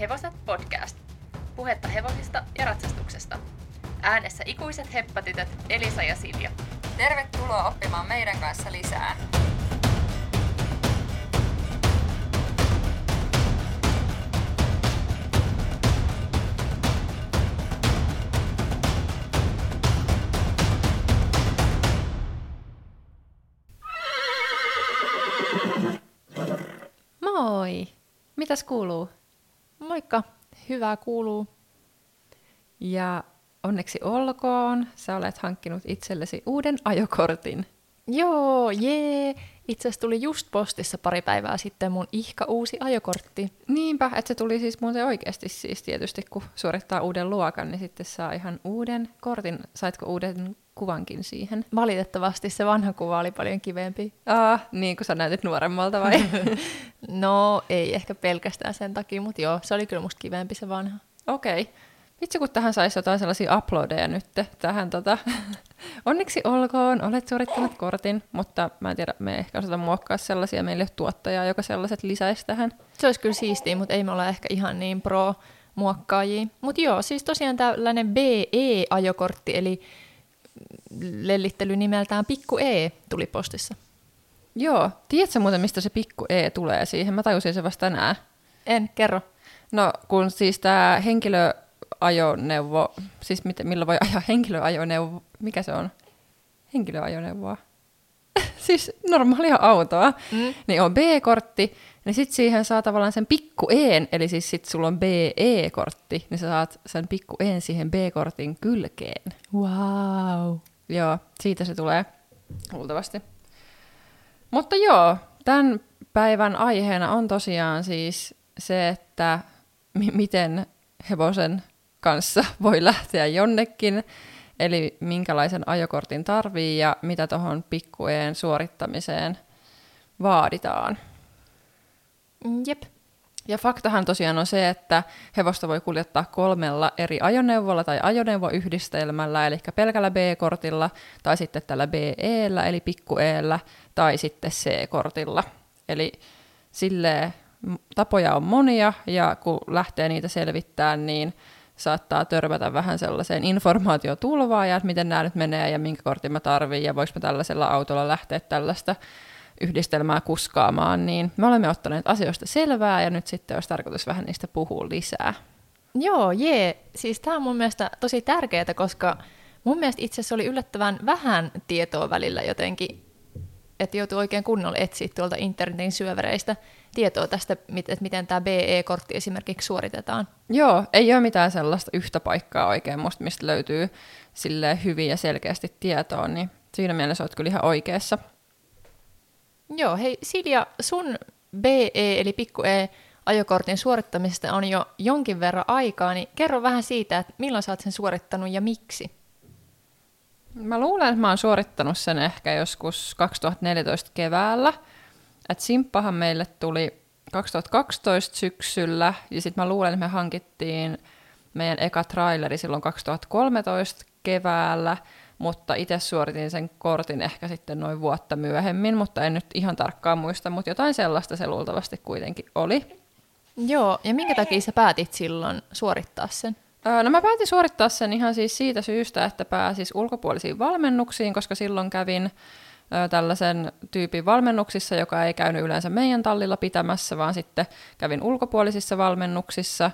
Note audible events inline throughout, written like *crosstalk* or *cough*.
Hevoset podcast. Puhetta hevosista ja ratsastuksesta. Äänessä ikuiset heppatytöt Elisa ja Silja. Tervetuloa oppimaan meidän kanssa lisää. Moi! Mitäs kuuluu? Moikka, hyvää kuuluu. Ja onneksi olkoon, sä olet hankkinut itsellesi uuden ajokortin. Joo, jee. Itse asiassa tuli just postissa pari päivää sitten mun ihka uusi ajokortti. Niinpä, että se tuli siis muuten oikeasti siis tietysti, kun suorittaa uuden luokan, niin sitten saa ihan uuden kortin. Saitko uuden kuvankin siihen? Valitettavasti se vanha kuva oli paljon kivempi. Ah, niin kuin sä näytit nuoremmalta vai? *laughs* No, ei ehkä pelkästään sen takia, mutta joo, se oli kyllä musta kivempi se vanha. Okei. Okay. Vitsi, kun tähän saisi jotain sellaisia uploadeja nyt tähän tota. *laughs* Onneksi olkoon, olet suorittanut kortin, mutta mä en tiedä, me ehkä osata muokkaa sellaisia meille tuottajaa, joka sellaiset lisäisi tähän. Se olisi kyllä siistiä, mutta ei me olla ehkä ihan niin pro muokkaajia. Mutta joo, siis tosiaan tällainen BE-ajokortti, eli lellittely nimeltään Pikku E tuli postissa. Joo, tiedätkö muuten, mistä se pikku E tulee siihen? Mä tajusin se vasta tänään. En, kerro. No, kun siis tämä henkilöajoneuvo, siis miten, millä voi ajaa henkilöajoneuvo, mikä se on? Henkilöajoneuvoa. *laughs* siis normaalia autoa, mm. niin on B-kortti, niin sitten siihen saa tavallaan sen pikku E, eli siis sit sulla on BE-kortti, niin sä saat sen pikku E siihen B-kortin kylkeen. Wow. Joo, siitä se tulee luultavasti. Mutta joo, tämän päivän aiheena on tosiaan siis se, että m- miten hevosen kanssa voi lähteä jonnekin, eli minkälaisen ajokortin tarvii ja mitä tuohon pikkueen suorittamiseen vaaditaan. Mm, Jep. Ja faktahan tosiaan on se, että hevosta voi kuljettaa kolmella eri ajoneuvolla tai ajoneuvoyhdistelmällä, eli pelkällä B-kortilla, tai sitten tällä BE-llä, eli pikku E-llä, tai sitten C-kortilla. Eli sille tapoja on monia, ja kun lähtee niitä selvittämään, niin saattaa törmätä vähän sellaiseen informaatiotulvaan, ja että miten nämä nyt menee, ja minkä kortin mä tarvitsen, ja voiko mä tällaisella autolla lähteä tällaista yhdistelmää kuskaamaan, niin me olemme ottaneet asioista selvää ja nyt sitten olisi tarkoitus vähän niistä puhua lisää. Joo, jee. Siis tämä on mun mielestä tosi tärkeää, koska mun mielestä itse asiassa oli yllättävän vähän tietoa välillä jotenkin, että joutuu oikein kunnolla etsiä tuolta internetin syövereistä tietoa tästä, että miten tämä BE-kortti esimerkiksi suoritetaan. Joo, ei ole mitään sellaista yhtä paikkaa oikein musta, mistä löytyy sille hyvin ja selkeästi tietoa, niin siinä mielessä olet kyllä ihan oikeassa. Joo, hei Silja, sun BE eli pikku E ajokortin suorittamisesta on jo jonkin verran aikaa, niin kerro vähän siitä, että milloin sä oot sen suorittanut ja miksi? Mä luulen, että mä oon suorittanut sen ehkä joskus 2014 keväällä. Et simppahan meille tuli 2012 syksyllä, ja sitten mä luulen, että me hankittiin meidän eka traileri silloin 2013 keväällä, mutta itse suoritin sen kortin ehkä sitten noin vuotta myöhemmin, mutta en nyt ihan tarkkaan muista, mutta jotain sellaista se luultavasti kuitenkin oli. Joo, ja minkä takia sä päätit silloin suorittaa sen? No mä päätin suorittaa sen ihan siis siitä syystä, että pääsis ulkopuolisiin valmennuksiin, koska silloin kävin tällaisen tyypin valmennuksissa, joka ei käynyt yleensä meidän tallilla pitämässä, vaan sitten kävin ulkopuolisissa valmennuksissa.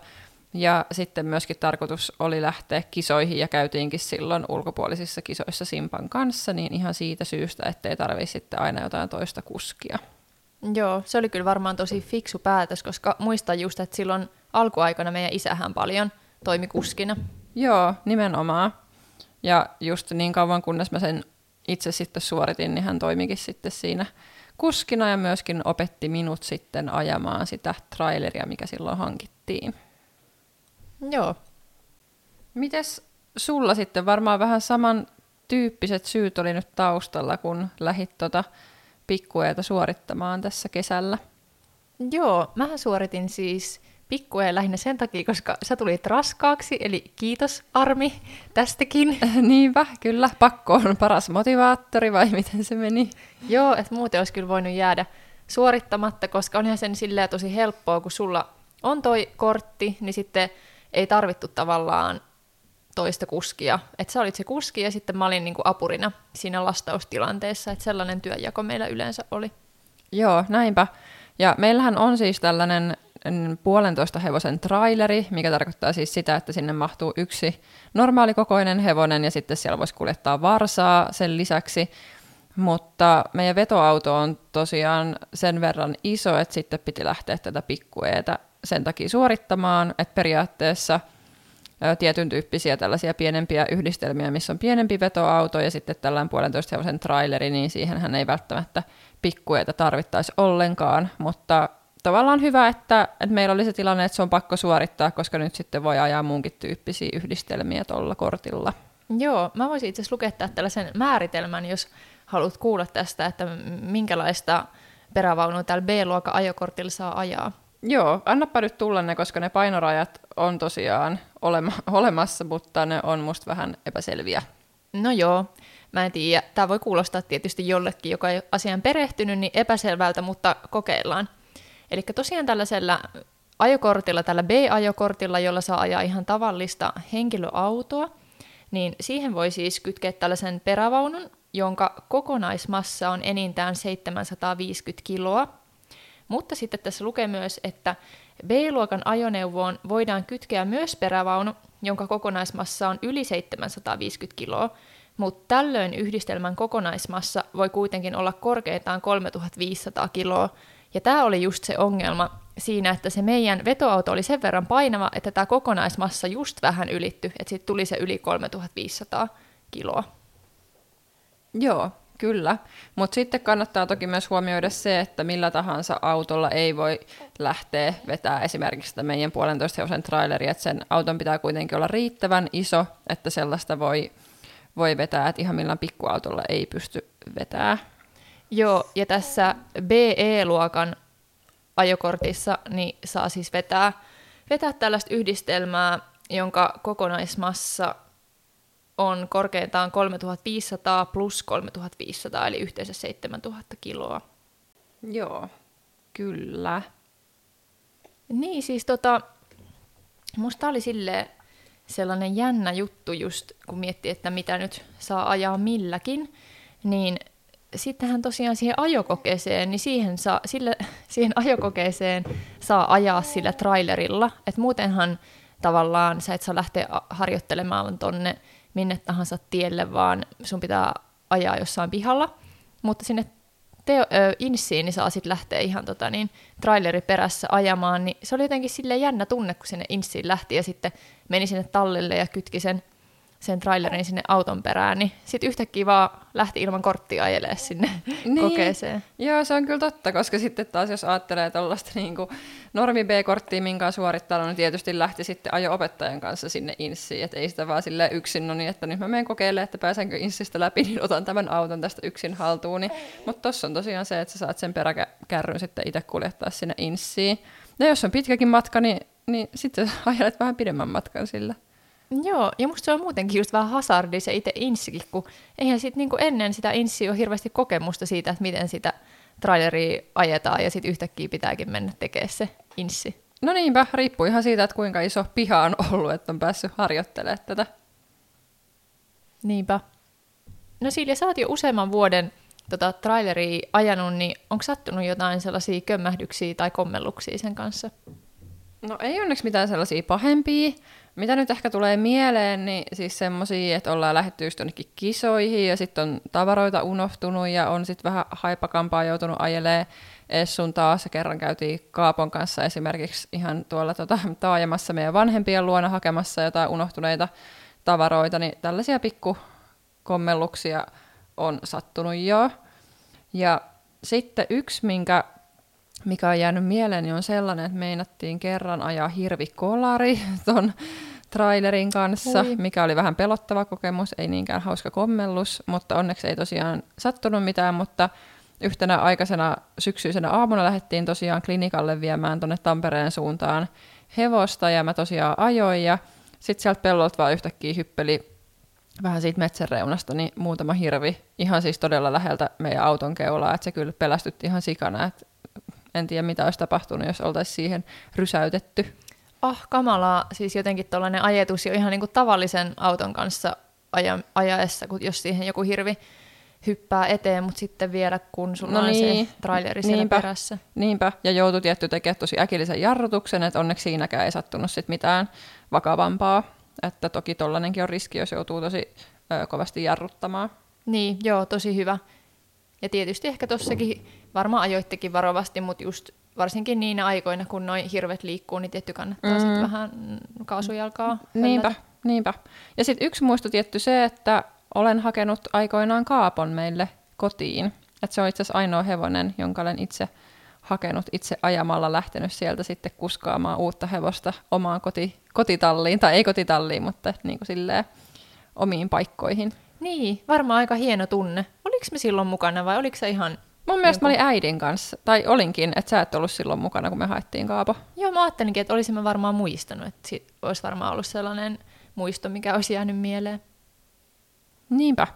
Ja sitten myöskin tarkoitus oli lähteä kisoihin ja käytiinkin silloin ulkopuolisissa kisoissa Simpan kanssa, niin ihan siitä syystä, ettei tarvitse sitten aina jotain toista kuskia. Joo, se oli kyllä varmaan tosi fiksu päätös, koska muistan just, että silloin alkuaikana meidän isähän paljon toimi kuskina. Joo, nimenomaan. Ja just niin kauan kunnes mä sen itse sitten suoritin, niin hän toimikin sitten siinä kuskina ja myöskin opetti minut sitten ajamaan sitä traileria, mikä silloin hankittiin. Joo. Mites sulla sitten varmaan vähän saman tyyppiset syyt oli nyt taustalla, kun lähit tota pikkueeta suorittamaan tässä kesällä? Joo, mä suoritin siis pikkuja lähinnä sen takia, koska sä tulit raskaaksi, eli kiitos Armi tästäkin. *laughs* Niinpä, kyllä. Pakko on paras motivaattori, vai miten se meni? Joo, että muuten olisi kyllä voinut jäädä suorittamatta, koska onhan sen silleen tosi helppoa, kun sulla on toi kortti, niin sitten ei tarvittu tavallaan toista kuskia. Että sä olit se kuski ja sitten mä olin niinku apurina siinä lastaustilanteessa, että sellainen työjako meillä yleensä oli. Joo, näinpä. Ja meillähän on siis tällainen puolentoista hevosen traileri, mikä tarkoittaa siis sitä, että sinne mahtuu yksi normaalikokoinen hevonen ja sitten siellä voisi kuljettaa varsaa sen lisäksi. Mutta meidän vetoauto on tosiaan sen verran iso, että sitten piti lähteä tätä pikkueetä sen takia suorittamaan, että periaatteessa tietyn tyyppisiä tällaisia pienempiä yhdistelmiä, missä on pienempi vetoauto ja sitten tällainen puolentoista hevosen traileri, niin siihenhän ei välttämättä pikkueita tarvittaisi ollenkaan, mutta tavallaan hyvä, että, että meillä oli se tilanne, että se on pakko suorittaa, koska nyt sitten voi ajaa muunkin tyyppisiä yhdistelmiä tuolla kortilla. Joo, mä voisin itse asiassa lukea tällaisen määritelmän, jos haluat kuulla tästä, että minkälaista perävaunua täällä B-luokan ajokortilla saa ajaa. Joo, annapa nyt tulla ne, koska ne painorajat on tosiaan olema, olemassa, mutta ne on musta vähän epäselviä. No joo, mä en tiedä. Tämä voi kuulostaa tietysti jollekin, joka ei asiaan perehtynyt, niin epäselvältä, mutta kokeillaan. Eli tosiaan tällaisella ajokortilla, tällä B-ajokortilla, jolla saa ajaa ihan tavallista henkilöautoa, niin siihen voi siis kytkeä tällaisen perävaunun, jonka kokonaismassa on enintään 750 kiloa. Mutta sitten tässä lukee myös, että B-luokan ajoneuvoon voidaan kytkeä myös perävaunu, jonka kokonaismassa on yli 750 kiloa, mutta tällöin yhdistelmän kokonaismassa voi kuitenkin olla korkeintaan 3500 kiloa. Ja tämä oli just se ongelma siinä, että se meidän vetoauto oli sen verran painava, että tämä kokonaismassa just vähän ylitty, että sitten tuli se yli 3500 kiloa. Joo, kyllä. Mutta sitten kannattaa toki myös huomioida se, että millä tahansa autolla ei voi lähteä vetää esimerkiksi sitä meidän puolentoista hevosen traileria, että sen auton pitää kuitenkin olla riittävän iso, että sellaista voi, voi vetää, että ihan millään pikkuautolla ei pysty vetää. Joo, ja tässä BE-luokan ajokortissa niin saa siis vetää, vetää tällaista yhdistelmää, jonka kokonaismassa on korkeintaan 3500 plus 3500, eli yhteensä 7000 kiloa. Joo, kyllä. Niin, siis tota, musta oli sille sellainen jännä juttu just, kun miettii, että mitä nyt saa ajaa milläkin, niin sittenhän tosiaan siihen ajokokeeseen, niin siihen, saa, sille, *laughs* siihen ajokokeeseen saa ajaa sillä trailerilla. että muutenhan tavallaan sä et saa lähteä harjoittelemaan tonne minne tahansa tielle, vaan sun pitää ajaa jossain pihalla. Mutta sinne teo, ö, insiin niin saa sitten lähteä ihan tota, niin, traileri perässä ajamaan, niin se oli jotenkin sille jännä tunne, kun sinne insiin lähti ja sitten meni sinne tallille ja kytki sen sen trailerin sinne auton perään, niin sitten yhtäkkiä vaan lähti ilman korttia ajelemaan sinne *laughs* niin. kokeeseen. Joo, se on kyllä totta, koska sitten taas jos ajattelee tuollaista niin normi B-korttia, minkä on suorittanut, niin tietysti lähti sitten ajo-opettajan kanssa sinne inssiin, että ei sitä vaan sille yksin, no niin, että nyt mä menen kokeilemaan, että pääsenkö inssistä läpi, *laughs* niin otan tämän auton tästä yksin haltuun. Mutta tuossa on tosiaan se, että sä saat sen peräkärryn sitten itse kuljettaa sinne inssiin. Ja jos on pitkäkin matka, niin, niin sitten *laughs* ajelet vähän pidemmän matkan sillä. Joo, ja musta se on muutenkin just vähän hazardi se itse inssikin, kun eihän sit niinku ennen sitä inssi ole hirveästi kokemusta siitä, että miten sitä traileria ajetaan, ja sitten yhtäkkiä pitääkin mennä tekemään se inssi. No niinpä, riippuu ihan siitä, että kuinka iso piha on ollut, että on päässyt harjoittelemaan tätä. Niinpä. No Silja, sä oot jo useamman vuoden tota, traileria ajanut, niin onko sattunut jotain sellaisia kömmähdyksiä tai kommelluksia sen kanssa? No ei onneksi mitään sellaisia pahempia. Mitä nyt ehkä tulee mieleen, niin siis semmoisia, että ollaan lähdetty just jonnekin kisoihin ja sitten on tavaroita unohtunut ja on sitten vähän haipakampaa joutunut ajelee Essun taas. Ja kerran käytiin Kaapon kanssa esimerkiksi ihan tuolla tota, taajamassa meidän vanhempien luona hakemassa jotain unohtuneita tavaroita, niin tällaisia pikku kommelluksia on sattunut jo. Ja sitten yksi, minkä mikä on jäänyt mieleen, niin on sellainen, että meinattiin kerran ajaa hirvikolari *laughs* ton trailerin kanssa, Ui. mikä oli vähän pelottava kokemus, ei niinkään hauska kommellus, mutta onneksi ei tosiaan sattunut mitään, mutta yhtenä aikaisena syksyisenä aamuna lähdettiin tosiaan klinikalle viemään tuonne Tampereen suuntaan hevosta, ja mä tosiaan ajoin, ja sitten sieltä pellolta vaan yhtäkkiä hyppeli vähän siitä metsän reunasta, niin muutama hirvi, ihan siis todella läheltä meidän auton keulaa, että se kyllä pelästytti ihan sikana, että en tiedä mitä olisi tapahtunut, jos oltaisiin siihen rysäytetty. Ah, kamalaa. Siis jotenkin tuollainen ajetus jo ihan niin kuin tavallisen auton kanssa aja, ajaessa, kun jos siihen joku hirvi hyppää eteen, mutta sitten vielä kun sulla No on niin. se traileri siellä Niinpä. perässä. Niinpä, ja joutui tietty tekemään tosi äkillisen jarrutuksen, että onneksi siinäkään ei sattunut sit mitään vakavampaa. Että toki tollanenkin on riski, jos joutuu tosi ö, kovasti jarruttamaan. Niin, joo, tosi hyvä. Ja tietysti ehkä tossakin varmaan ajoittekin varovasti, mutta just varsinkin niinä aikoina, kun noin hirvet liikkuu, niin tietty kannattaa mm. sitten vähän kaasujalkaa. Niinpä, höllätä. niinpä. Ja sitten yksi muisto tietty se, että olen hakenut aikoinaan kaapon meille kotiin. Että se on itse asiassa ainoa hevonen, jonka olen itse hakenut itse ajamalla, lähtenyt sieltä sitten kuskaamaan uutta hevosta omaan koti, kotitalliin, tai ei kotitalliin, mutta niin kuin silleen omiin paikkoihin. Niin, varmaan aika hieno tunne. Oliko me silloin mukana vai oliko se ihan... Mun mielestä mä olin äidin kanssa, tai olinkin, että sä et ollut silloin mukana, kun me haettiin Kaapo. Joo, mä ajattelinkin, että olisimme varmaan muistanut, että sit olisi varmaan ollut sellainen muisto, mikä olisi jäänyt mieleen. Niinpä.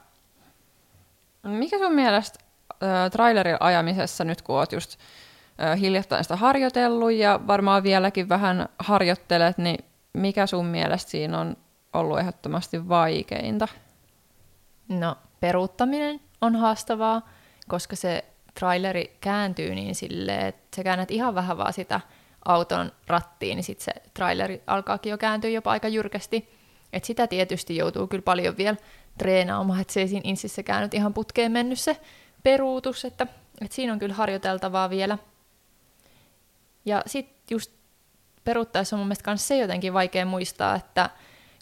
Mikä sun mielestä äh, trailerin ajamisessa, nyt kun oot just äh, hiljattain sitä harjoitellut ja varmaan vieläkin vähän harjoittelet, niin mikä sun mielestä siinä on ollut ehdottomasti vaikeinta? No, peruuttaminen on haastavaa, koska se traileri kääntyy niin silleen, että sä käännät ihan vähän vaan sitä auton rattiin, niin sitten se traileri alkaakin jo kääntyä jopa aika jyrkästi. Et sitä tietysti joutuu kyllä paljon vielä treenaamaan, että se ei siinä insissäkään nyt ihan putkeen mennyt se peruutus, että, että siinä on kyllä harjoiteltavaa vielä. Ja sitten just peruuttaessa on mun mielestä myös se jotenkin vaikea muistaa, että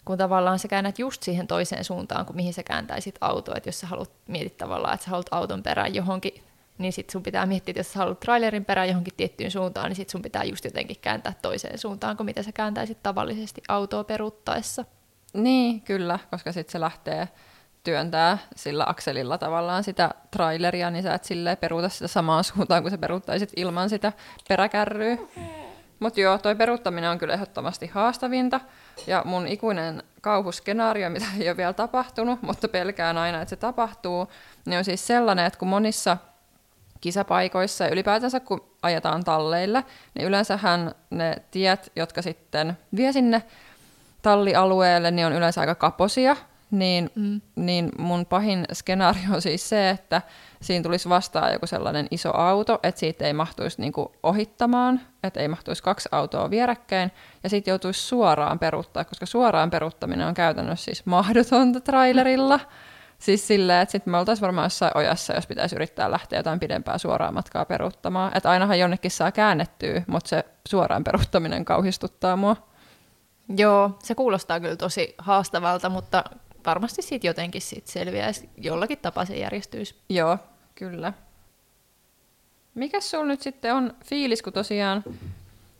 kun tavallaan sä käännät just siihen toiseen suuntaan, kuin mihin sä kääntäisit autoa, että jos sä haluat mietit tavallaan, että sä haluat auton perään johonkin, niin sit sun pitää miettiä, että jos sä haluat trailerin perään johonkin tiettyyn suuntaan, niin sit sun pitää just jotenkin kääntää toiseen suuntaan, kuin mitä sä kääntäisit tavallisesti autoa peruuttaessa. Niin, kyllä, koska sitten se lähtee työntää sillä akselilla tavallaan sitä traileria, niin sä et silleen peruuta sitä samaan suuntaan, kun sä peruuttaisit ilman sitä peräkärryä. Mutta joo, toi peruuttaminen on kyllä ehdottomasti haastavinta. Ja mun ikuinen kauhuskenaario, mitä ei ole vielä tapahtunut, mutta pelkään aina, että se tapahtuu, niin on siis sellainen, että kun monissa kisapaikoissa ja ylipäätänsä kun ajetaan talleille, niin yleensähän ne tiet, jotka sitten vie sinne tallialueelle, niin on yleensä aika kaposia, niin, mm. niin mun pahin skenaario on siis se, että siinä tulisi vastaan joku sellainen iso auto, että siitä ei mahtuisi niinku ohittamaan, että ei mahtuisi kaksi autoa vierekkäin, ja sitten joutuisi suoraan peruuttaa, koska suoraan peruuttaminen on käytännössä siis mahdotonta trailerilla. Siis silleen, että sitten me oltaisiin varmaan jossain ojassa, jos pitäisi yrittää lähteä jotain pidempää suoraa matkaa peruuttamaan. Että ainahan jonnekin saa käännettyä, mutta se suoraan peruuttaminen kauhistuttaa mua. Joo, se kuulostaa kyllä tosi haastavalta, mutta varmasti siitä jotenkin sit selviäisi, jollakin tapaa se järjestyisi. Joo, kyllä. Mikäs sulla nyt sitten on fiilis, kun tosiaan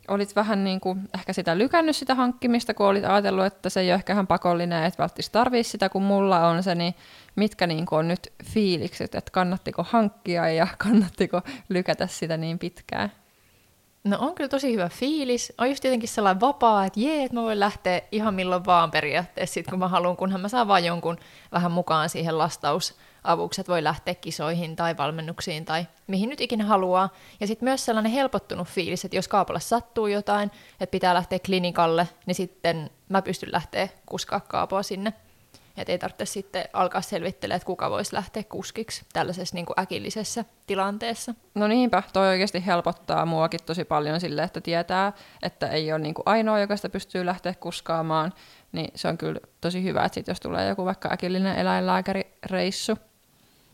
olit vähän niin kuin ehkä sitä lykännyt sitä hankkimista, kun olit ajatellut, että se ei ole ehkä ihan pakollinen, että välttis tarvii sitä, kun mulla on se, niin mitkä niin kuin on nyt fiilikset, että kannattiko hankkia ja kannattiko lykätä sitä niin pitkään? No on kyllä tosi hyvä fiilis. On just jotenkin sellainen vapaa, että jee, että mä voin lähteä ihan milloin vaan periaatteessa, sit kun mä haluan, kunhan mä saan vaan jonkun vähän mukaan siihen lastausavuksi, että voi lähteä kisoihin tai valmennuksiin tai mihin nyt ikinä haluaa. Ja sitten myös sellainen helpottunut fiilis, että jos kaapalle sattuu jotain, että pitää lähteä klinikalle, niin sitten mä pystyn lähteä kuskaa kaapoa sinne. Että ei tarvitse sitten alkaa selvittelemään, että kuka voisi lähteä kuskiksi tällaisessa niin kuin äkillisessä tilanteessa. No niinpä, toi oikeasti helpottaa muakin tosi paljon sille, että tietää, että ei ole niin kuin ainoa, joka sitä pystyy lähteä kuskaamaan, niin se on kyllä tosi hyvä, että sit jos tulee joku vaikka äkillinen eläinlääkärireissu,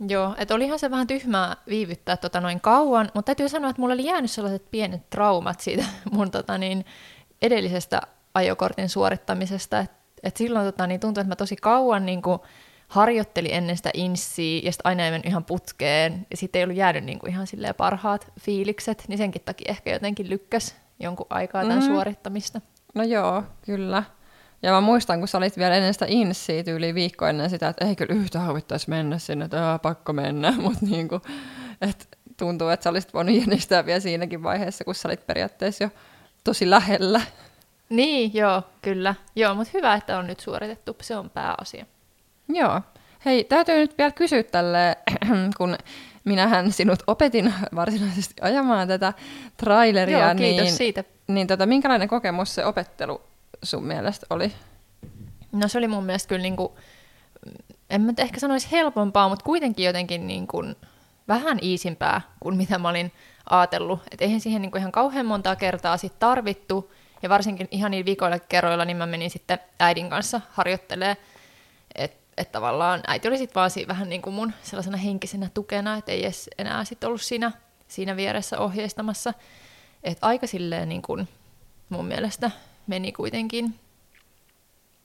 Joo, että olihan se vähän tyhmää viivyttää tota noin kauan, mutta täytyy sanoa, että mulla oli jäänyt sellaiset pienet traumat siitä *laughs* mun tota niin, edellisestä ajokortin suorittamisesta, että et silloin tota, niin tuntui, että mä tosi kauan niin kuin, harjoittelin ennen sitä inssiä ja sitten aina ei mennyt ihan putkeen ja sitten ei ollut jäänyt niin kuin, ihan silleen parhaat fiilikset, niin senkin takia ehkä jotenkin lykkäs jonkun aikaa tämän Mhm. suorittamista. No joo, kyllä. Ja mä muistan, kun sä olit vielä ennen sitä insiä tyyliin viikko ennen sitä, että ei kyllä yhtä havittaisi mennä sinne, että "Aa, pakko mennä, *laughs* mutta niinku, et tuntuu, että sä olisit voinut jännistää vielä siinäkin vaiheessa, kun sä olit periaatteessa jo tosi lähellä. Niin, joo, kyllä. Joo, mutta hyvä, että on nyt suoritettu, se on pääasia. Joo. Hei, täytyy nyt vielä kysyä tälle, *clears throat* kun minähän sinut opetin varsinaisesti ajamaan tätä traileria. Joo, kiitos niin, siitä. Niin tota, minkälainen kokemus se opettelu sun mielestä oli? No se oli mun mielestä kyllä niin kuin, en mä ehkä sanoisi helpompaa, mutta kuitenkin jotenkin niin kuin vähän iisimpää kuin mitä mä olin ajatellut. Että eihän siihen niin kuin ihan kauhean montaa kertaa sit tarvittu, ja varsinkin ihan niin viikoilla kerroilla, niin mä menin sitten äidin kanssa harjoittelee, että et tavallaan äiti oli sitten vaan siinä vähän niin kuin mun sellaisena henkisenä tukena, että ei edes enää sitten ollut siinä, siinä vieressä ohjeistamassa. Että aika silleen niin kuin mun mielestä meni kuitenkin,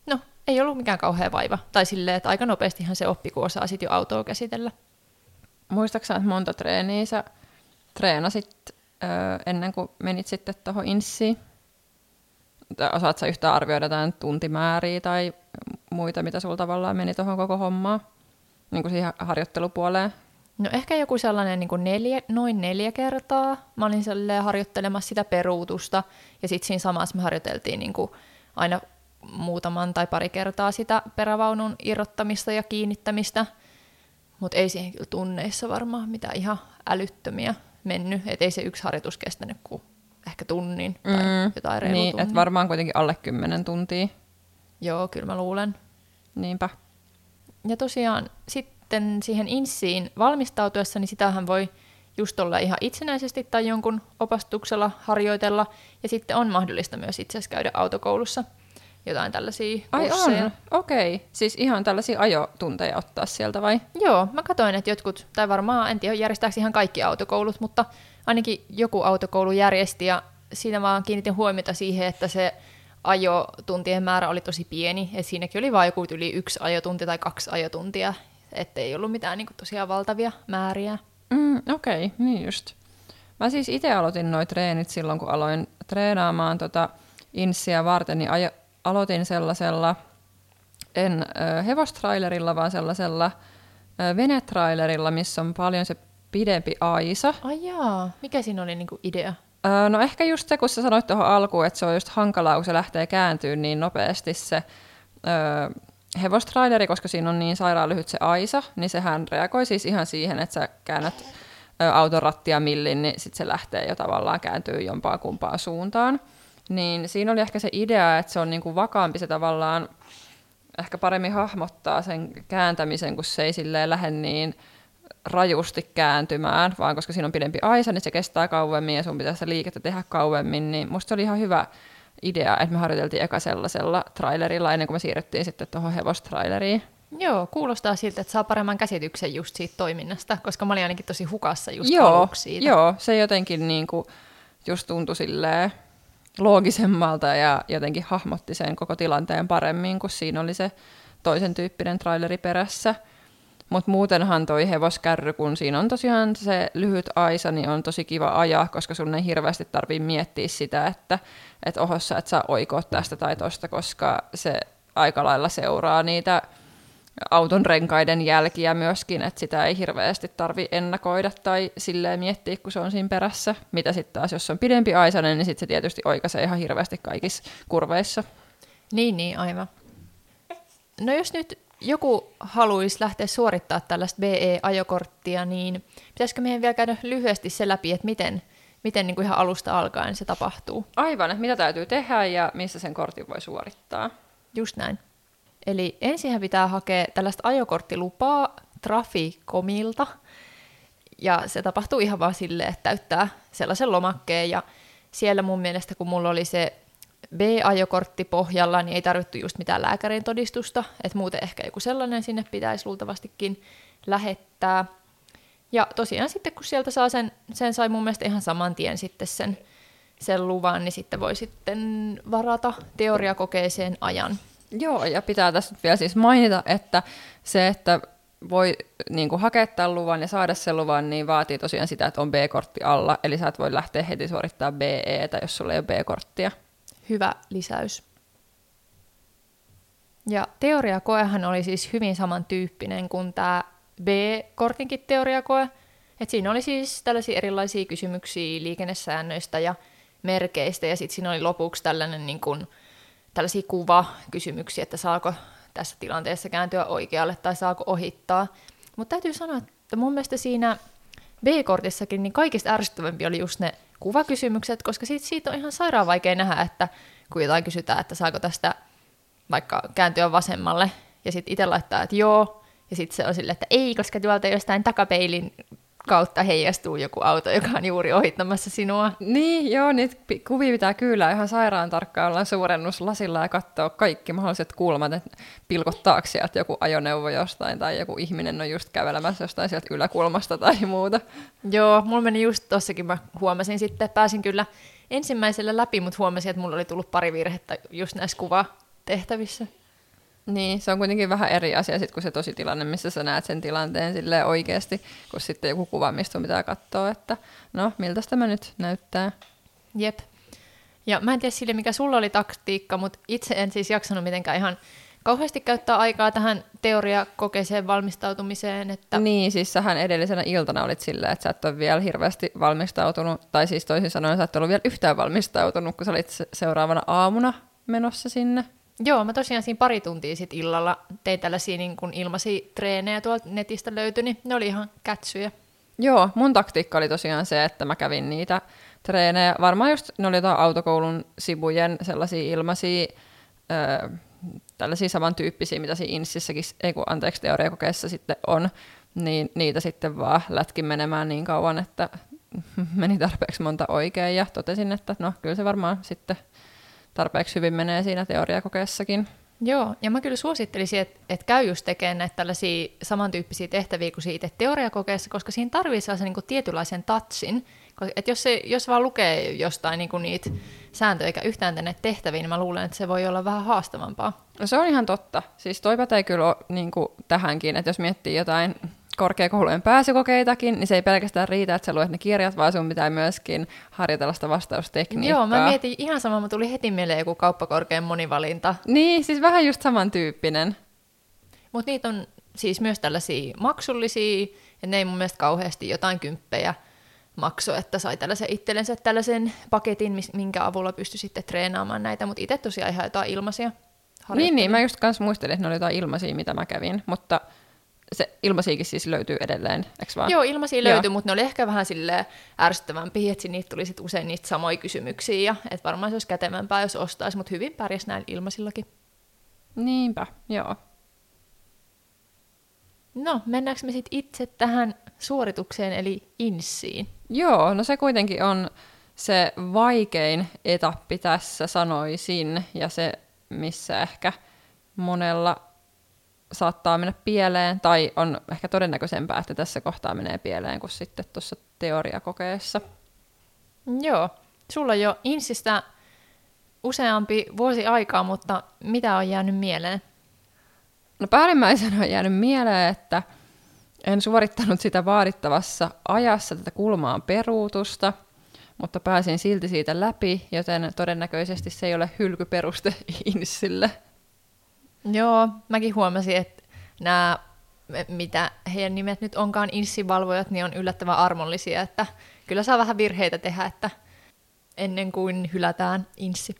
no ei ollut mikään kauhea vaiva. Tai silleen, että aika nopeastihan se oppi, kun osaa sitten jo autoa käsitellä. Muistaaksä, että monta treeniä sä treenasit öö, ennen kuin menit sitten tuohon inssiin? Osaat sä yhtään arvioida jotain tuntimääriä tai muita, mitä sulla tavallaan meni tuohon koko hommaan? Niin kuin siihen harjoittelupuoleen? No ehkä joku sellainen niin kuin neljä, noin neljä kertaa. Mä olin harjoittelemassa sitä peruutusta ja sitten siinä samassa me harjoiteltiin niin kuin aina muutaman tai pari kertaa sitä perävaunun irrottamista ja kiinnittämistä. Mutta ei siihen kyllä tunneissa varmaan mitään ihan älyttömiä mennyt. Et ei se yksi harjoitus kestänyt kuin ehkä tunnin tai mm, jotain reilu Niin, että varmaan kuitenkin alle 10 tuntia. Joo, kyllä mä luulen. Niinpä. Ja tosiaan sitten siihen inssiin valmistautuessa, niin sitähän voi just olla ihan itsenäisesti tai jonkun opastuksella harjoitella. Ja sitten on mahdollista myös itse asiassa käydä autokoulussa jotain tällaisia Ai kursseja. on, okei. Okay. Siis ihan tällaisia ajotunteja ottaa sieltä vai? Joo, mä katsoin, että jotkut, tai varmaan en tiedä järjestääkö ihan kaikki autokoulut, mutta ainakin joku autokoulu järjesti ja siinä vaan kiinnitin huomiota siihen, että se ajotuntien määrä oli tosi pieni, että siinäkin oli vain joku yli yksi ajotunti tai kaksi ajotuntia, ettei ollut mitään niin kuin, tosiaan valtavia määriä. Mm, Okei, okay, niin just. Mä siis itse aloitin noin treenit silloin, kun aloin treenaamaan tota inssiä varten, niin ajo, aloitin sellaisella, en ö, hevostrailerilla, vaan sellaisella ö, venetrailerilla, missä on paljon se pidempi aisa. Ai jaa, mikä siinä oli niinku idea? Öö, no ehkä just se, kun sä sanoit tuohon alkuun, että se on just hankalaa, kun se lähtee kääntyä niin nopeasti se öö, hevostraileri, koska siinä on niin sairaan lyhyt se aisa, niin sehän reagoi siis ihan siihen, että sä käännät ö, auton rattia millin, niin sitten se lähtee jo tavallaan kääntyy jompaa kumpaan suuntaan. Niin siinä oli ehkä se idea, että se on niinku vakaampi se tavallaan, ehkä paremmin hahmottaa sen kääntämisen, kun se ei silleen lähde niin rajusti kääntymään, vaan koska siinä on pidempi aisa, niin se kestää kauemmin ja sun pitää sitä liikettä tehdä kauemmin, niin musta se oli ihan hyvä idea, että me harjoiteltiin eka sellaisella trailerilla ennen kuin me siirryttiin sitten tuohon hevostraileriin. Joo, kuulostaa siltä, että saa paremman käsityksen just siitä toiminnasta, koska mä olin ainakin tosi hukassa just joo, siitä. Joo, se jotenkin niin kuin just tuntui silleen loogisemmalta ja jotenkin hahmotti sen koko tilanteen paremmin, kun siinä oli se toisen tyyppinen traileri perässä. Mutta muutenhan toi hevoskärry, kun siinä on tosiaan se lyhyt aisa, niin on tosi kiva ajaa, koska sun ei hirveästi tarvii miettiä sitä, että et ohossa et saa oikoa tästä tai tosta, koska se aika lailla seuraa niitä auton renkaiden jälkiä myöskin, että sitä ei hirveästi tarvi ennakoida tai silleen miettiä, kun se on siinä perässä. Mitä sitten taas, jos on pidempi aisanen, niin sitten se tietysti oikaisee ihan hirveästi kaikissa kurveissa. Niin, niin, aivan. No jos nyt joku haluaisi lähteä suorittaa tällaista BE-ajokorttia, niin pitäisikö meidän vielä käydä lyhyesti se läpi, että miten, miten niin kuin ihan alusta alkaen se tapahtuu? Aivan, että mitä täytyy tehdä ja missä sen kortin voi suorittaa. Just näin. Eli ensin pitää hakea tällaista ajokorttilupaa Trafikomilta, ja se tapahtuu ihan vaan silleen, että täyttää sellaisen lomakkeen, ja siellä mun mielestä, kun mulla oli se B-ajokortti pohjalla, niin ei tarvittu just mitään lääkärin todistusta, että muuten ehkä joku sellainen sinne pitäisi luultavastikin lähettää. Ja tosiaan sitten kun sieltä saa sen, sen sai mun mielestä ihan saman tien sitten sen, sen luvan, niin sitten voi sitten varata teoriakokeeseen ajan. Joo, ja pitää tässä vielä siis mainita, että se, että voi niin kuin hakea tämän luvan ja saada sen luvan, niin vaatii tosiaan sitä, että on B-kortti alla. Eli sä et voi lähteä heti suorittamaan BE, jos sulla ei ole B-korttia hyvä lisäys. Ja teoriakoehan oli siis hyvin samantyyppinen kuin tämä B-kortinkin teoriakoe. Et siinä oli siis tällaisia erilaisia kysymyksiä liikennesäännöistä ja merkeistä, ja sitten siinä oli lopuksi tällainen niin kuin, tällaisia kuvakysymyksiä, että saako tässä tilanteessa kääntyä oikealle tai saako ohittaa. Mutta täytyy sanoa, että mun mielestä siinä B-kortissakin, niin kaikista ärsyttävämpi oli just ne kuvakysymykset, koska siitä, siitä on ihan sairaan vaikea nähdä, että kun jotain kysytään, että saako tästä vaikka kääntyä vasemmalle, ja sitten itse laittaa, että joo, ja sitten se on silleen, että ei, koska tuolta jostain takapeilin kautta heijastuu joku auto, joka on juuri ohittamassa sinua. Niin, joo, niitä kuvia pitää kyllä ihan sairaan tarkkaan olla suurennuslasilla ja katsoa kaikki mahdolliset kulmat, että pilkottaako sieltä joku ajoneuvo jostain tai joku ihminen on just kävelemässä jostain sieltä yläkulmasta tai muuta. Joo, mulla meni just tossakin, mä huomasin sitten, että pääsin kyllä ensimmäisellä läpi, mutta huomasin, että mulla oli tullut pari virhettä just näissä kuvatehtävissä. Niin, se on kuitenkin vähän eri asia sit, kuin se tositilanne, missä sä näet sen tilanteen silleen oikeasti, kun sitten joku kuva, mistä pitää katsoa, että no, miltä tämä nyt näyttää. Jep. Ja mä en tiedä sille, mikä sulla oli taktiikka, mutta itse en siis jaksanut mitenkään ihan kauheasti käyttää aikaa tähän teoriakokeeseen valmistautumiseen. Että... Niin, siis sähän edellisenä iltana olit silleen, että sä et ole vielä hirveästi valmistautunut, tai siis toisin sanoen sä et ollut vielä yhtään valmistautunut, kun sä olit se- seuraavana aamuna menossa sinne. Joo, mä tosiaan siinä pari tuntia sitten illalla tein tällaisia niin kun ilmaisia treenejä tuolta netistä löytyi, niin ne oli ihan kätsyjä. Joo, mun taktiikka oli tosiaan se, että mä kävin niitä treenejä. Varmaan just ne oli jotain autokoulun sivujen sellaisia ilmaisia, öö, tällaisia samantyyppisiä, mitä siinä Insissäkin, ei kun anteeksi, teoriakokeessa sitten on, niin niitä sitten vaan lätkin menemään niin kauan, että *laughs* meni tarpeeksi monta oikein ja totesin, että no kyllä se varmaan sitten tarpeeksi hyvin menee siinä teoriakokeessakin. Joo, ja mä kyllä suosittelisin, että, että käy just tekemään näitä tällaisia samantyyppisiä tehtäviä kuin siitä teoriakokeessa, koska siinä tarvii sellaisen niin kuin tietynlaisen touchin. Että jos, se, jos vaan lukee jostain niin kuin niitä sääntöjä eikä yhtään tänne tehtäviin, niin mä luulen, että se voi olla vähän haastavampaa. No se on ihan totta. Siis toi pätee kyllä niin kuin tähänkin, että jos miettii jotain korkeakoulujen pääsykokeitakin, niin se ei pelkästään riitä, että sä luet ne kirjat, vaan sun pitää myöskin harjoitella sitä vastaustekniikkaa. Joo, mä mietin ihan sama, mä tuli heti mieleen joku kauppakorkean monivalinta. Niin, siis vähän just samantyyppinen. Mutta niitä on siis myös tällaisia maksullisia, ja ne ei mun mielestä kauheasti jotain kymppejä makso, että sai tällaisen itsellensä tällaisen paketin, minkä avulla pystyi sitten treenaamaan näitä, mutta itse tosiaan ihan jotain ilmaisia Niin, niin, mä just kans muistelin, että ne oli jotain ilmaisia, mitä mä kävin, mutta se ilmaisiakin siis löytyy edelleen, eikö vaan? Joo, ilmaisia Joo. löytyi, mutta ne oli ehkä vähän sille ärsyttävämpiä, että niitä tuli sit usein niitä samoja kysymyksiä, ja että varmaan se olisi kätevämpää, jos ostaisi, mutta hyvin pärjäs näillä ilmaisillakin. Niinpä, joo. No, mennäänkö me sitten itse tähän suoritukseen, eli inssiin? Joo, no se kuitenkin on se vaikein etappi tässä, sanoisin, ja se, missä ehkä monella saattaa mennä pieleen, tai on ehkä todennäköisempää, että tässä kohtaa menee pieleen kuin sitten tuossa teoriakokeessa. Joo, sulla jo insistä useampi vuosi aikaa, mutta mitä on jäänyt mieleen? No päällimmäisenä on jäänyt mieleen, että en suorittanut sitä vaadittavassa ajassa tätä kulmaan peruutusta, mutta pääsin silti siitä läpi, joten todennäköisesti se ei ole hylkyperuste *laughs* Insille. Joo, mäkin huomasin, että nämä, mitä heidän nimet nyt onkaan, inssivalvojat, niin on yllättävän armollisia, että kyllä saa vähän virheitä tehdä, että ennen kuin hylätään inssi.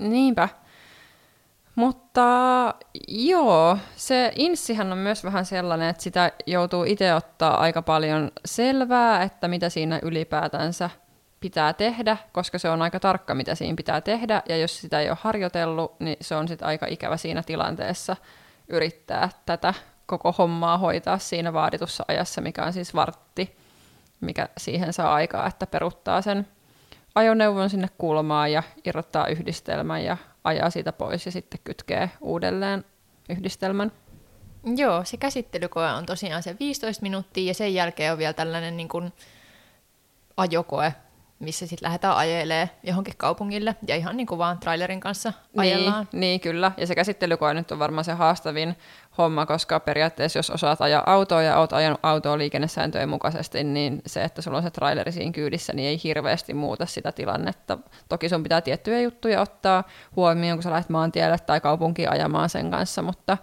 Niinpä. Mutta joo, se inssihän on myös vähän sellainen, että sitä joutuu itse ottaa aika paljon selvää, että mitä siinä ylipäätänsä pitää tehdä, koska se on aika tarkka, mitä siinä pitää tehdä, ja jos sitä ei ole harjoitellut, niin se on sitten aika ikävä siinä tilanteessa yrittää tätä koko hommaa hoitaa siinä vaaditussa ajassa, mikä on siis vartti, mikä siihen saa aikaa, että peruttaa sen ajoneuvon sinne kulmaan ja irrottaa yhdistelmän ja ajaa siitä pois ja sitten kytkee uudelleen yhdistelmän. Joo, se käsittelykoe on tosiaan se 15 minuuttia ja sen jälkeen on vielä tällainen niin kuin ajokoe, missä sitten lähdetään ajelee johonkin kaupungille ja ihan niin kuin vaan trailerin kanssa ajellaan. Niin, niin, kyllä. Ja se käsittelykoe nyt on varmaan se haastavin homma, koska periaatteessa jos osaat ajaa autoa ja oot ajanut autoa liikennesääntöjen mukaisesti, niin se, että sulla on se traileri siinä kyydissä, niin ei hirveästi muuta sitä tilannetta. Toki sun pitää tiettyjä juttuja ottaa huomioon, kun sä lähdet maantielle tai kaupunkiin ajamaan sen kanssa, mutta,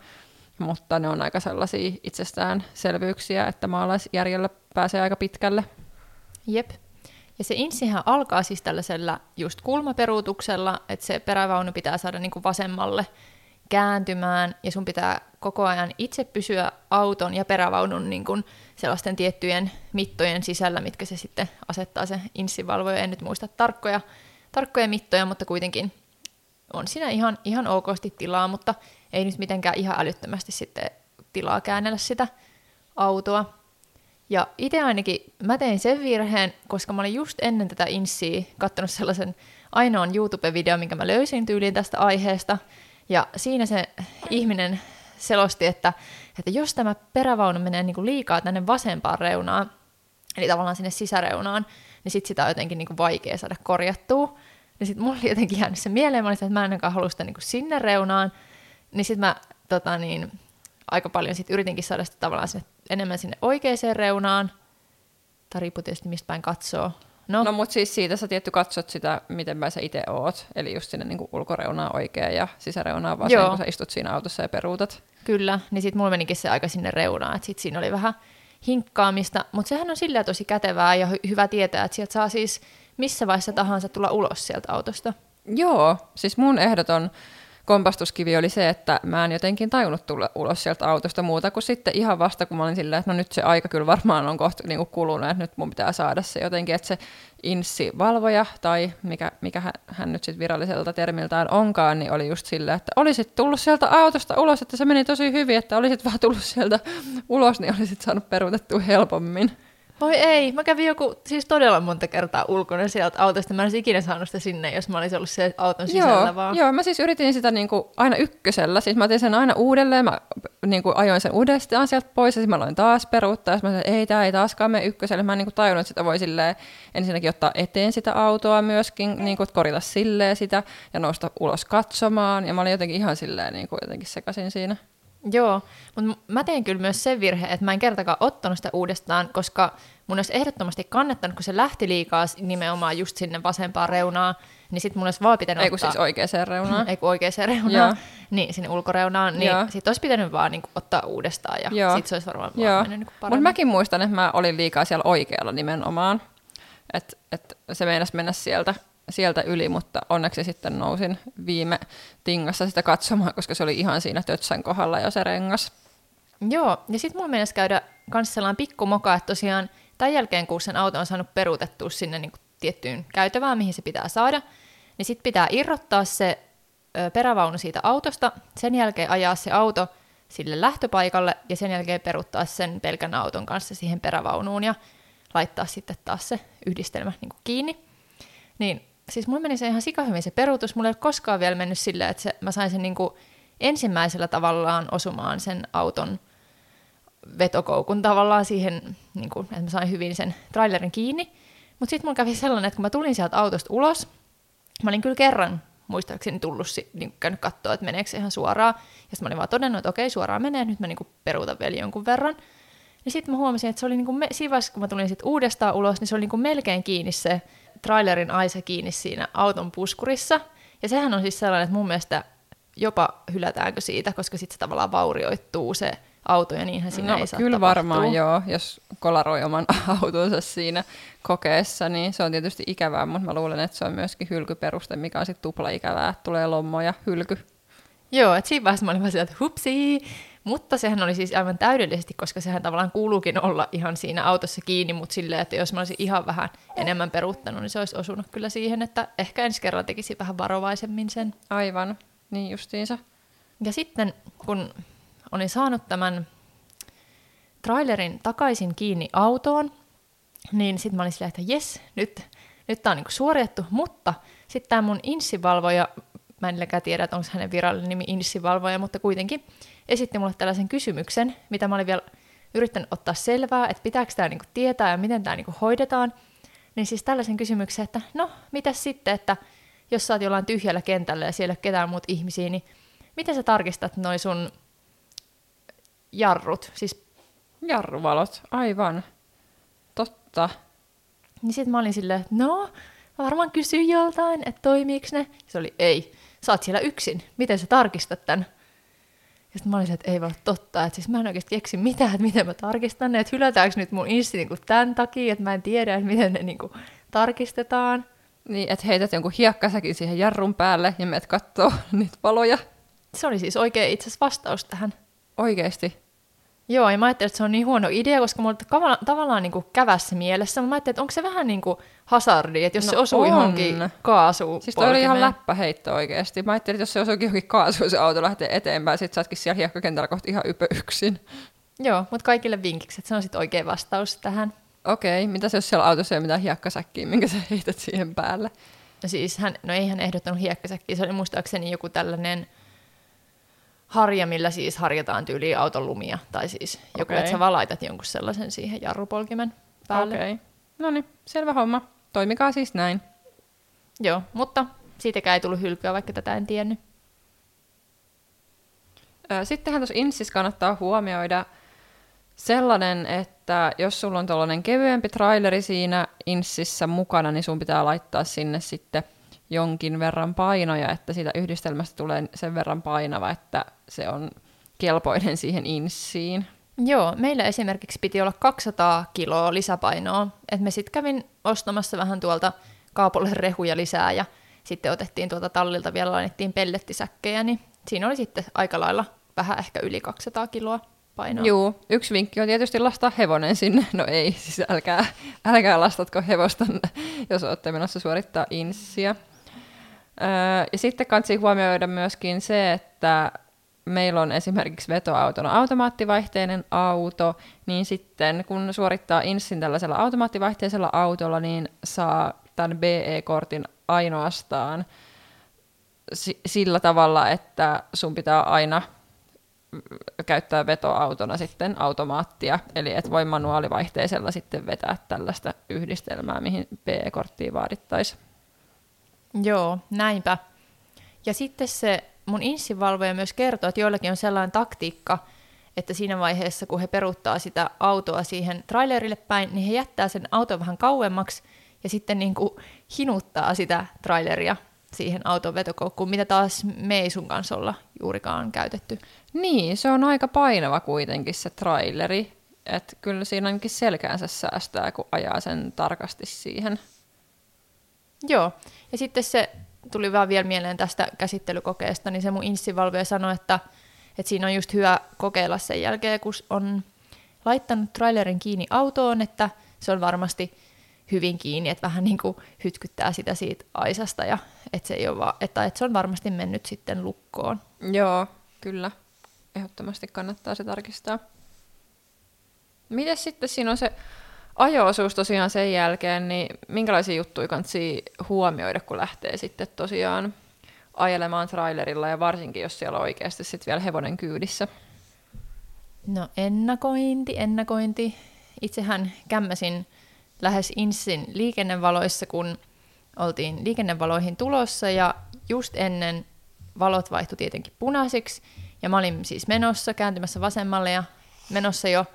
mutta ne on aika sellaisia itsestäänselvyyksiä, että maalaisjärjellä pääsee aika pitkälle. Jep. Ja se insihän alkaa siis tällaisella just kulmaperuutuksella, että se perävaunu pitää saada niin kuin vasemmalle. kääntymään ja sun pitää koko ajan itse pysyä auton ja perävaunun niin kuin sellaisten tiettyjen mittojen sisällä, mitkä se sitten asettaa se inssivalvoja. En nyt muista tarkkoja, tarkkoja mittoja, mutta kuitenkin on siinä ihan, ihan okosti tilaa, mutta ei nyt mitenkään ihan älyttömästi sitten tilaa käännellä sitä autoa. Ja itse ainakin mä tein sen virheen, koska mä olin just ennen tätä inssiä katsonut sellaisen ainoan YouTube-videon, minkä mä löysin tyyliin tästä aiheesta. Ja siinä se ihminen selosti, että, että jos tämä perävaunu menee niin kuin liikaa tänne vasempaan reunaan, eli tavallaan sinne sisäreunaan, niin sit sitä on jotenkin niin kuin vaikea saada korjattua. Niin sitten mulla oli jotenkin jäänyt se mieleen, mä olin, että mä en ainakaan halua sitä niin kuin sinne reunaan, niin sitten mä tota niin, aika paljon sit yritinkin saada sitä tavallaan sinne, enemmän sinne oikeaan reunaan, tai riippuu tietysti mistä päin katsoo. No, no mutta siis siitä sä tietty katsot sitä, miten päin sä itse oot, eli just sinne niin ulkoreunaan oikein ja sisäreunaan vasen, Joo. kun sä istut siinä autossa ja peruutat. Kyllä, niin sitten mulla menikin se aika sinne reunaan, että sitten siinä oli vähän hinkkaamista, mutta sehän on sillä tosi kätevää ja hy- hyvä tietää, että sieltä saa siis missä vaiheessa tahansa tulla ulos sieltä autosta. Joo, siis mun ehdoton kompastuskivi oli se, että mä en jotenkin tajunnut tulla ulos sieltä autosta muuta kuin sitten ihan vasta, kun mä olin silleen, että no nyt se aika kyllä varmaan on kohta niin kulunut, että nyt mun pitää saada se jotenkin, että se insi-valvoja tai mikä, mikä hän, hän nyt sitten viralliselta termiltään onkaan, niin oli just silleen, että olisit tullut sieltä autosta ulos, että se meni tosi hyvin, että olisit *laughs* vaan tullut sieltä ulos, niin olisit saanut peruutettua helpommin. Voi ei, mä kävin joku siis todella monta kertaa ulkona sieltä autosta. Mä en olisi ikinä saanut sitä sinne, jos mä olisin ollut se auton sisällä joo, vaan. Joo, mä siis yritin sitä niinku aina ykkösellä. Siis mä tein sen aina uudelleen, mä niinku ajoin sen uudestaan sieltä pois ja mä aloin taas peruuttaa. Ja mä sanoin, ei tää ei taaskaan mene ykköselle. Mä en niinku tajunnut, että sitä voi silleen ensinnäkin ottaa eteen sitä autoa myöskin, niinku, korjata silleen sitä ja nousta ulos katsomaan. Ja mä olin jotenkin ihan silleen niinku, jotenkin sekaisin siinä. Joo, mutta mä tein kyllä myös sen virhe, että mä en kertakaan ottanut sitä uudestaan, koska mun olisi ehdottomasti kannattanut, kun se lähti liikaa nimenomaan just sinne vasempaan reunaan, niin sitten mun olisi vaan pitänyt Ei kun siis oikeaan reunaan. *laughs* Ei kun oikeaan reunaan, niin sinne ulkoreunaan, niin sitten olisi pitänyt vaan niin kuin, ottaa uudestaan ja sitten se olisi varmaan Joo. vaan mennyt niin Mutta mäkin muistan, että mä olin liikaa siellä oikealla nimenomaan, että et se meinasi mennä sieltä sieltä yli, mutta onneksi sitten nousin viime tingassa sitä katsomaan, koska se oli ihan siinä tötsän kohdalla jo se rengas. Joo, ja sitten mun mielestä käydä kanssa sellainen pikku moka, että tosiaan tämän jälkeen, kun sen auto on saanut peruutettua sinne niin tiettyyn käytävään, mihin se pitää saada, niin sitten pitää irrottaa se perävaunu siitä autosta, sen jälkeen ajaa se auto sille lähtöpaikalle ja sen jälkeen peruuttaa sen pelkän auton kanssa siihen perävaunuun ja laittaa sitten taas se yhdistelmä niin kuin kiinni. Niin siis mulla meni se ihan sikahyvin se peruutus. Mulla ei ole koskaan vielä mennyt silleen, että se, mä sain sen niin kuin ensimmäisellä tavallaan osumaan sen auton vetokoukun tavallaan siihen, niin kuin, että mä sain hyvin sen trailerin kiinni. Mutta sitten mulla kävi sellainen, että kun mä tulin sieltä autosta ulos, mä olin kyllä kerran muistaakseni tullut niin käynyt katsoa, että meneekö se ihan suoraan. Ja sitten mä olin vaan todennut, että okei, suoraan menee, nyt mä niin peruutan vielä jonkun verran. Ja sitten mä huomasin, että se oli niin kuin me, siinä vaiheessa, kun mä tulin sitten uudestaan ulos, niin se oli niin kuin melkein kiinni se trailerin aisa kiinni siinä auton puskurissa. Ja sehän on siis sellainen, että mun mielestä jopa hylätäänkö siitä, koska sitten se tavallaan vaurioittuu se auto ja niinhän siinä no, ei saa Kyllä tapahtua. varmaan joo, jos kolaroi oman *laughs* autonsa siinä kokeessa, niin se on tietysti ikävää, mutta mä luulen, että se on myöskin hylkyperuste, mikä on sitten tupla ikävää, tulee lommo ja hylky. Joo, että siinä vaiheessa mä olin vaan sieltä, että hupsii, mutta sehän oli siis aivan täydellisesti, koska sehän tavallaan kuuluukin olla ihan siinä autossa kiinni, mutta silleen, että jos mä olisin ihan vähän enemmän peruuttanut, niin se olisi osunut kyllä siihen, että ehkä ensi kerralla tekisi vähän varovaisemmin sen. Aivan, niin justiinsa. Ja sitten kun olin saanut tämän trailerin takaisin kiinni autoon, niin sitten mä olin silleen, että jes, nyt, nyt tää on niinku suoritettu, mutta sitten tämä mun insivalvoja, mä en tiedä, että onko hänen virallinen nimi insivalvoja, mutta kuitenkin esitti mulle tällaisen kysymyksen, mitä mä olin vielä yrittänyt ottaa selvää, että pitääkö tämä niinku tietää ja miten tämä niinku hoidetaan. Niin siis tällaisen kysymyksen, että no, mitä sitten, että jos sä oot jollain tyhjällä kentällä ja siellä ei ole ketään muut ihmisiä, niin miten sä tarkistat noin sun jarrut? Siis... Jarruvalot, aivan. Totta. Niin sit mä olin silleen, että no, varmaan kysyn joltain, että toimiiks ne. Se oli, ei, sä oot siellä yksin, miten sä tarkistat tämän? Ja sitten mä olisin, että ei voi olla totta, että siis mä en oikeasti keksi mitään, että miten mä tarkistan ne, että hylätäänkö nyt mun insti niin tämän takia, että mä en tiedä, että miten ne niin kuin tarkistetaan. Niin, että heität jonkun hiekkasäkin siihen jarrun päälle ja meet kattoo *laughs* niitä valoja. Se oli siis oikein itse asiassa vastaus tähän. Oikeesti. Joo, ja mä ajattelin, että se on niin huono idea, koska mulla tavallaan, tavallaan niin kuin kävässä mielessä. Mä ajattelin, että onko se vähän niin kuin hazardi, että jos No se osuu on. johonkin kaasuun. Siis toi oli ihan läppäheitto oikeesti. Mä ajattelin, että jos se osuukin johonkin kaasuun, se auto lähtee eteenpäin, sit sä ootkin siellä hiekkakentällä kohti ihan ypö yksin. Joo, mutta kaikille vinkiksi, että se on sitten oikea vastaus tähän. Okei, mitä se jos siellä autossa ei ole mitään hiekkasäkkiä, minkä sä heität siihen päälle? No siis hän, no ei hän ehdottanut hiekkasäkkiä, se oli muistaakseni joku tällainen harja, millä siis harjataan tyyliin auton lumia. Tai siis joku, Okei. että sä valaitat jonkun sellaisen siihen jarrupolkimen päälle. Okei. No niin, selvä homma. Toimikaa siis näin. Joo, mutta siitäkään ei tullut hylkyä, vaikka tätä en tiennyt. Sittenhän tuossa Inssissä kannattaa huomioida sellainen, että jos sulla on tuollainen kevyempi traileri siinä Inssissä mukana, niin sun pitää laittaa sinne sitten jonkin verran painoja, että siitä yhdistelmästä tulee sen verran painava, että se on kelpoinen siihen Inssiin. Joo, meillä esimerkiksi piti olla 200 kiloa lisäpainoa. Et me sitten kävin ostamassa vähän tuolta kaapolle rehuja lisää ja sitten otettiin tuolta tallilta vielä lainettiin pellettisäkkejä, niin siinä oli sitten aika lailla vähän ehkä yli 200 kiloa painoa. Joo, yksi vinkki on tietysti lastaa hevonen sinne. No ei, siis älkää, älkää lastatko hevosta, jos olette menossa suorittaa inssiä. Ja sitten kansi huomioida myöskin se, että meillä on esimerkiksi vetoautona automaattivaihteinen auto, niin sitten kun suorittaa inssin tällaisella automaattivaihteisella autolla, niin saa tämän BE-kortin ainoastaan si- sillä tavalla, että sun pitää aina käyttää vetoautona sitten automaattia, eli et voi manuaalivaihteisella sitten vetää tällaista yhdistelmää, mihin PE-korttia vaadittaisiin. Joo, näinpä. Ja sitten se mun inssivalvoja myös kertoo, että joillakin on sellainen taktiikka, että siinä vaiheessa, kun he peruuttaa sitä autoa siihen trailerille päin, niin he jättää sen auton vähän kauemmaksi ja sitten niin kuin hinuttaa sitä traileria siihen auton vetokoukkuun, mitä taas me ei sun kanssa olla juurikaan käytetty. Niin, se on aika painava kuitenkin se traileri, että kyllä siinä ainakin selkäänsä säästää, kun ajaa sen tarkasti siihen. Joo, ja sitten se tuli vaan vielä mieleen tästä käsittelykokeesta, niin se mun inssivalvoja sanoi, että, että siinä on just hyvä kokeilla sen jälkeen, kun on laittanut trailerin kiinni autoon, että se on varmasti hyvin kiinni, että vähän niin kuin hytkyttää sitä siitä aisasta ja että se, ei ole vaan, että, että se on varmasti mennyt sitten lukkoon. Joo, kyllä. Ehdottomasti kannattaa se tarkistaa. Mites sitten siinä on se ajo-osuus tosiaan sen jälkeen, niin minkälaisia juttuja kannattaa huomioida, kun lähtee sitten tosiaan ajelemaan trailerilla ja varsinkin, jos siellä on oikeasti sitten vielä hevonen kyydissä. No ennakointi, ennakointi. Itsehän kämmäsin lähes Insin liikennevaloissa, kun oltiin liikennevaloihin tulossa ja just ennen valot vaihtui tietenkin punaisiksi ja mä olin siis menossa, kääntymässä vasemmalle ja menossa jo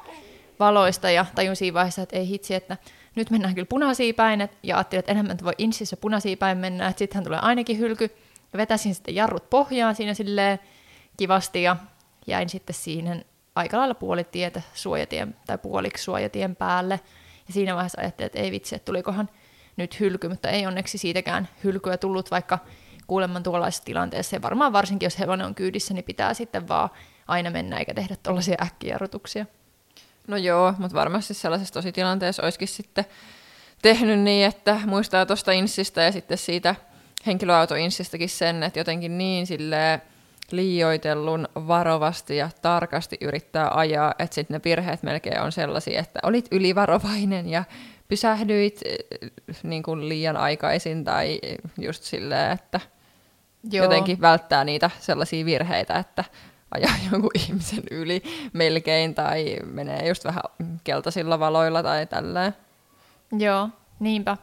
valoista ja tajun siinä vaiheessa, että ei hitsi, että nyt mennään kyllä punaisiin päin ja ajattelin, että enemmän voi Insissä punaisiin päin mennä, että sittenhän tulee ainakin hylky ja vetäsin sitten jarrut pohjaan siinä silleen kivasti ja jäin sitten siihen aika lailla puolitietä suojatien tai puoliksi suojatien päälle. Ja siinä vaiheessa ajattelin, että ei vitsi, että tulikohan nyt hylky, mutta ei onneksi siitäkään hylkyä tullut, vaikka kuulemman tuollaisessa tilanteessa. Ja varmaan varsinkin, jos hevonen on kyydissä, niin pitää sitten vaan aina mennä eikä tehdä tuollaisia äkkijarrutuksia. No joo, mutta varmasti sellaisessa tositilanteessa olisikin sitten tehnyt niin, että muistaa tuosta insistä ja sitten siitä henkilöautoinsistäkin sen, että jotenkin niin silleen liioitellun varovasti ja tarkasti yrittää ajaa, että sitten ne virheet melkein on sellaisia, että olit ylivarovainen ja pysähdyit eh, niin kuin liian aikaisin tai just silleen, että Joo. jotenkin välttää niitä sellaisia virheitä, että ajaa *laughs* jonkun ihmisen yli melkein tai menee just vähän keltaisilla valoilla tai tälleen. Joo, niinpä.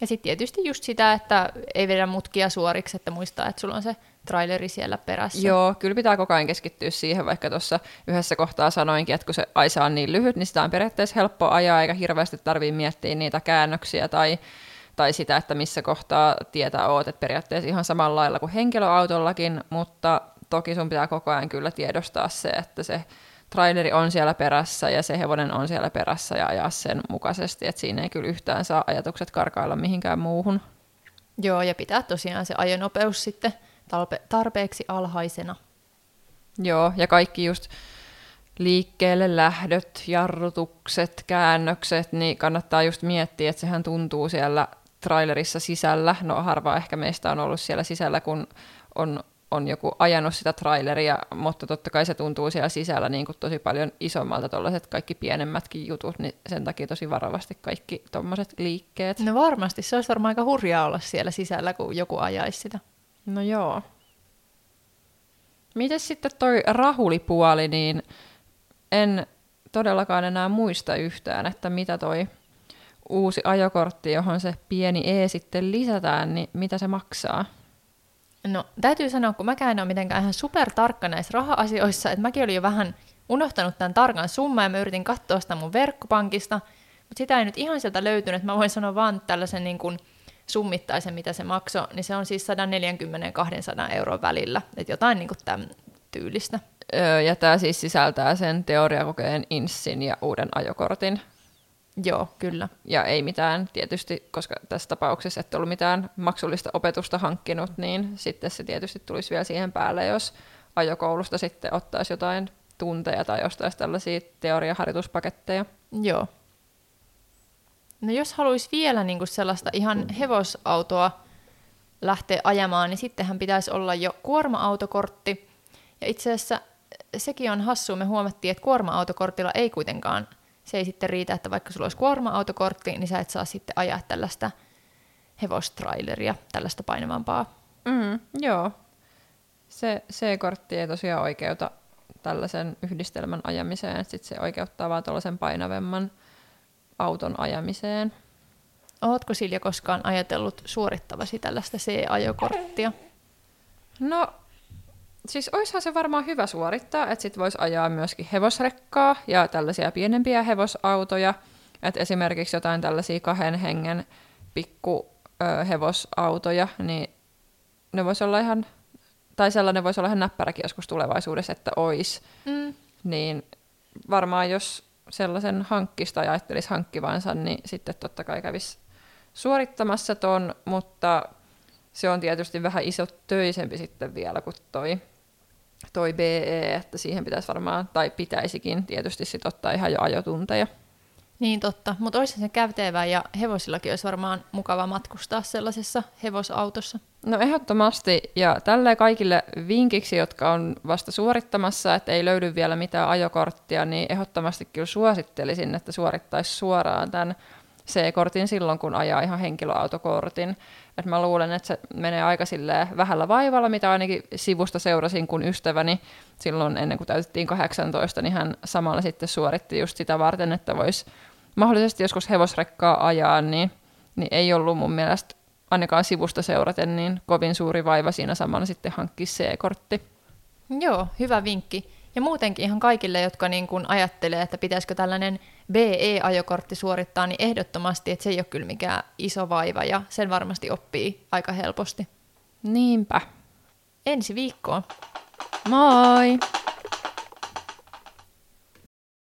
Ja sitten tietysti just sitä, että ei vedä mutkia suoriksi, että muistaa, että sulla on se traileri siellä perässä. Joo, kyllä pitää koko ajan keskittyä siihen, vaikka tuossa yhdessä kohtaa sanoinkin, että kun se aisa on niin lyhyt, niin sitä on periaatteessa helppo ajaa, eikä hirveästi tarvitse miettiä niitä käännöksiä tai, tai sitä, että missä kohtaa tietää oot, että periaatteessa ihan samalla lailla kuin henkilöautollakin, mutta toki sun pitää koko ajan kyllä tiedostaa se, että se traileri on siellä perässä ja se hevonen on siellä perässä ja ajaa sen mukaisesti, että siinä ei kyllä yhtään saa ajatukset karkailla mihinkään muuhun. Joo, ja pitää tosiaan se ajonopeus sitten tarpe- tarpeeksi alhaisena. Joo, ja kaikki just liikkeelle lähdöt, jarrutukset, käännökset, niin kannattaa just miettiä, että sehän tuntuu siellä trailerissa sisällä. No harva ehkä meistä on ollut siellä sisällä, kun on, on joku ajanut sitä traileria, mutta totta kai se tuntuu siellä sisällä niin kuin tosi paljon isommalta tuollaiset kaikki pienemmätkin jutut, niin sen takia tosi varovasti kaikki tuommoiset liikkeet. No varmasti, se olisi varmaan aika hurjaa olla siellä sisällä, kun joku ajaisi sitä. No joo. Miten sitten toi rahulipuoli, niin en todellakaan enää muista yhtään, että mitä toi uusi ajokortti, johon se pieni E sitten lisätään, niin mitä se maksaa? No täytyy sanoa, kun mäkään en ole mitenkään ihan supertarkka näissä raha-asioissa, että mäkin olin jo vähän unohtanut tämän tarkan summan ja mä yritin katsoa sitä mun verkkopankista, mutta sitä ei nyt ihan sieltä löytynyt. Mä voin sanoa vaan tällaisen niin kuin summittaisen, mitä se maksoi, niin se on siis 140-200 euron välillä, että jotain niin kuin tämän tyylistä. Öö, ja tämä siis sisältää sen teoriakokeen inssin ja uuden ajokortin. Joo, kyllä. Ja ei mitään tietysti, koska tässä tapauksessa et ollut mitään maksullista opetusta hankkinut, niin sitten se tietysti tulisi vielä siihen päälle, jos ajokoulusta sitten ottaisi jotain tunteja tai ostaisi tällaisia teoriaharjoituspaketteja. Joo. No jos haluaisi vielä niin kuin sellaista ihan hevosautoa lähteä ajamaan, niin sittenhän pitäisi olla jo kuorma-autokortti. Ja itse asiassa sekin on hassua. Me huomattiin, että kuorma-autokortilla ei kuitenkaan, se ei sitten riitä, että vaikka sulla olisi kuorma-autokortti, niin sä et saa sitten ajaa tällaista hevostraileria, tällaista painavampaa. Mm, joo. Se C-kortti ei tosiaan oikeuta tällaisen yhdistelmän ajamiseen, sitten se oikeuttaa vaan tuollaisen painavemman auton ajamiseen. Ootko Silja koskaan ajatellut suorittavasi tällaista C-ajokorttia? No, siis oishan se varmaan hyvä suorittaa, että sit voisi ajaa myöskin hevosrekkaa ja tällaisia pienempiä hevosautoja. että esimerkiksi jotain tällaisia kahden hengen pikku ö, hevosautoja, niin ne voisi olla ihan, tai sellainen voisi olla ihan näppäräkin joskus tulevaisuudessa, että ois. Mm. Niin varmaan jos sellaisen hankkista ja ajattelisi hankkivansa, niin sitten totta kai kävisi suorittamassa ton, mutta se on tietysti vähän iso töisempi sitten vielä kuin toi, toi BE, että siihen pitäisi varmaan, tai pitäisikin tietysti sit ottaa ihan jo ajotunteja. Niin totta, mutta olisi se kätevä ja hevosillakin olisi varmaan mukava matkustaa sellaisessa hevosautossa. No ehdottomasti, ja tälle kaikille vinkiksi, jotka on vasta suorittamassa, että ei löydy vielä mitään ajokorttia, niin ehdottomasti kyllä suosittelisin, että suorittaisi suoraan tämän C-kortin silloin, kun ajaa ihan henkilöautokortin. Et mä luulen, että se menee aika vähällä vaivalla, mitä ainakin sivusta seurasin, kun ystäväni silloin ennen kuin täytettiin 18, niin hän samalla sitten suoritti just sitä varten, että voisi mahdollisesti joskus hevosrekkaa ajaa, niin, niin ei ollut mun mielestä ainakaan sivusta seuraten niin kovin suuri vaiva siinä samalla sitten hankkia C-kortti. Joo, hyvä vinkki. Ja muutenkin ihan kaikille, jotka niin kuin ajattelee, että pitäisikö tällainen BE-ajokortti suorittaa, niin ehdottomasti, että se ei ole kyllä mikään iso vaiva ja sen varmasti oppii aika helposti. Niinpä. Ensi viikkoon. Moi!